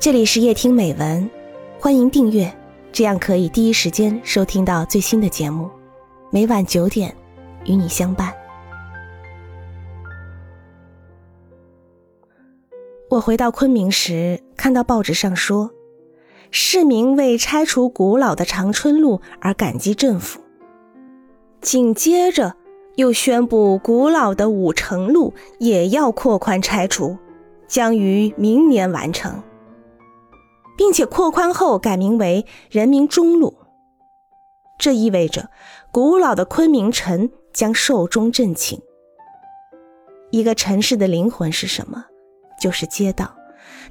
这里是夜听美文，欢迎订阅，这样可以第一时间收听到最新的节目。每晚九点，与你相伴。我回到昆明时，看到报纸上说，市民为拆除古老的长春路而感激政府。紧接着，又宣布古老的武城路也要扩宽拆除，将于明年完成。并且扩宽后改名为人民中路，这意味着古老的昆明城将寿终正寝。一个城市的灵魂是什么？就是街道。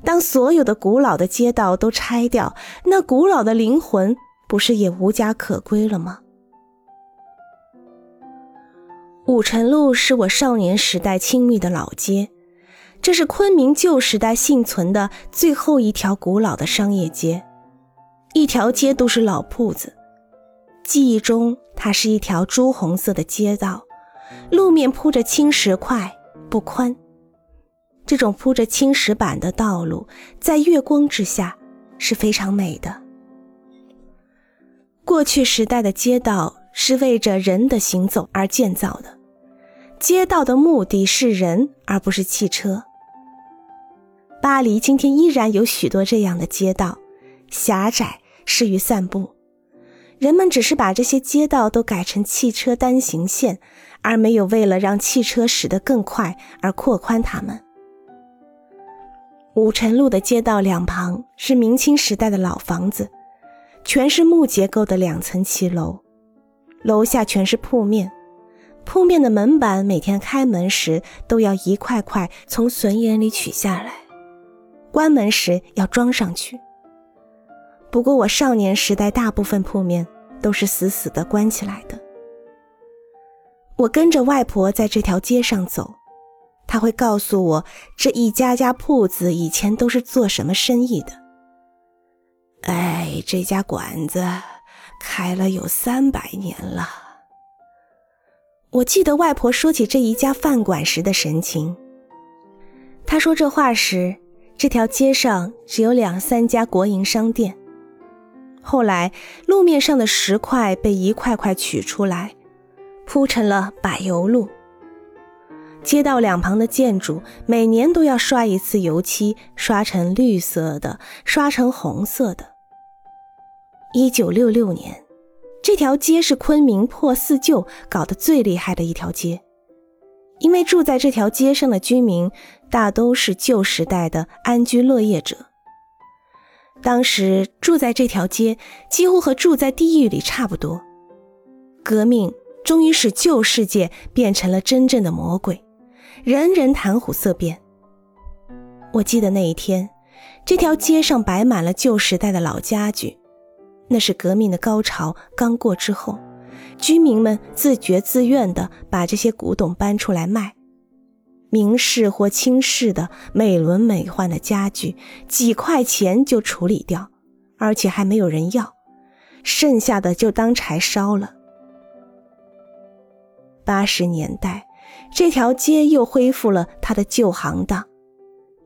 当所有的古老的街道都拆掉，那古老的灵魂不是也无家可归了吗？武城路是我少年时代亲密的老街。这是昆明旧时代幸存的最后一条古老的商业街，一条街都是老铺子。记忆中，它是一条朱红色的街道，路面铺着青石块，不宽。这种铺着青石板的道路，在月光之下是非常美的。过去时代的街道是为着人的行走而建造的，街道的目的是人，而不是汽车。巴黎今天依然有许多这样的街道，狭窄，适于散步。人们只是把这些街道都改成汽车单行线，而没有为了让汽车驶得更快而扩宽它们。武城路的街道两旁是明清时代的老房子，全是木结构的两层骑楼，楼下全是铺面，铺面的门板每天开门时都要一块块从笋眼里取下来。关门时要装上去。不过我少年时代大部分铺面都是死死的关起来的。我跟着外婆在这条街上走，她会告诉我这一家家铺子以前都是做什么生意的。哎，这家馆子开了有三百年了。我记得外婆说起这一家饭馆时的神情。她说这话时。这条街上只有两三家国营商店。后来，路面上的石块被一块块取出来，铺成了柏油路。街道两旁的建筑每年都要刷一次油漆，刷成绿色的，刷成红色的。一九六六年，这条街是昆明破四旧搞得最厉害的一条街。因为住在这条街上的居民大都是旧时代的安居乐业者，当时住在这条街几乎和住在地狱里差不多。革命终于使旧世界变成了真正的魔鬼，人人谈虎色变。我记得那一天，这条街上摆满了旧时代的老家具，那是革命的高潮刚过之后。居民们自觉自愿地把这些古董搬出来卖，明式或清式的美轮美奂的家具，几块钱就处理掉，而且还没有人要，剩下的就当柴烧了。八十年代，这条街又恢复了它的旧行当，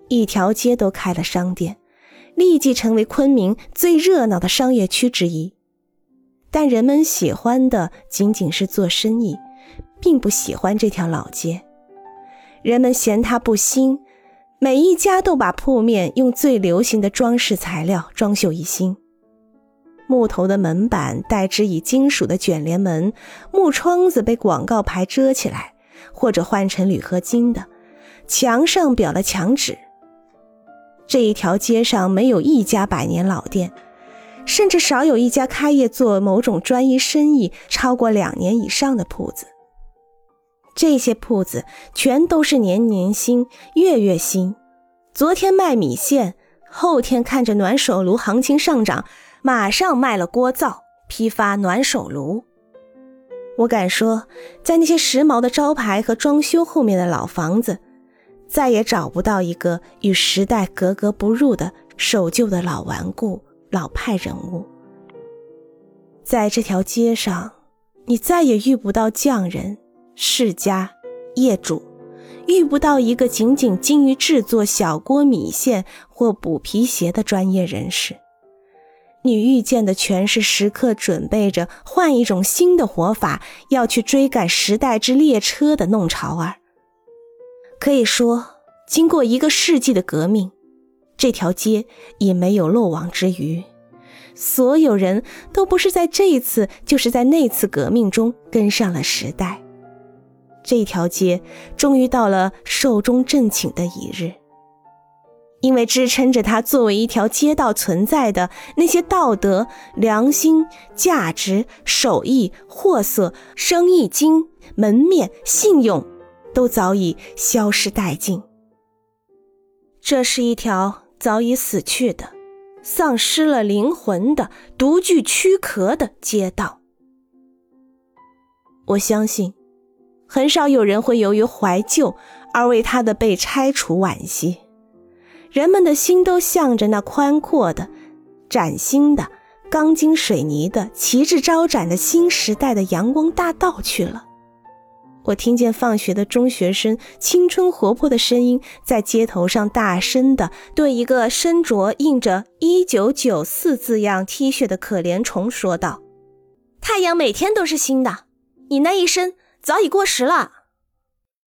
一条街都开了商店，立即成为昆明最热闹的商业区之一。但人们喜欢的仅仅是做生意，并不喜欢这条老街。人们嫌它不新，每一家都把铺面用最流行的装饰材料装修一新。木头的门板代之以金属的卷帘门，木窗子被广告牌遮起来，或者换成铝合金的。墙上裱了墙纸。这一条街上没有一家百年老店。甚至少有一家开业做某种专一生意超过两年以上的铺子。这些铺子全都是年年新、月月新。昨天卖米线，后天看着暖手炉行情上涨，马上卖了锅灶，批发暖手炉。我敢说，在那些时髦的招牌和装修后面的老房子，再也找不到一个与时代格格不入的守旧的老顽固。老派人物，在这条街上，你再也遇不到匠人、世家、业主，遇不到一个仅仅精于制作小锅米线或补皮鞋的专业人士。你遇见的全是时刻准备着换一种新的活法，要去追赶时代之列车的弄潮儿。可以说，经过一个世纪的革命，这条街已没有漏网之鱼。所有人都不是在这一次，就是在那次革命中跟上了时代。这条街终于到了寿终正寝的一日。因为支撑着它作为一条街道存在的那些道德、良心、价值、手艺、货色、生意经、门面、信用，都早已消失殆尽。这是一条早已死去的、丧失了灵魂的、独具躯壳的街道。我相信，很少有人会由于怀旧而为它的被拆除惋惜。人们的心都向着那宽阔的、崭新的、钢筋水泥的、旗帜招展的新时代的阳光大道去了。我听见放学的中学生青春活泼的声音，在街头上大声的对一个身着印着“一九九四”字样 T 恤的可怜虫说道：“太阳每天都是新的，你那一身早已过时了。”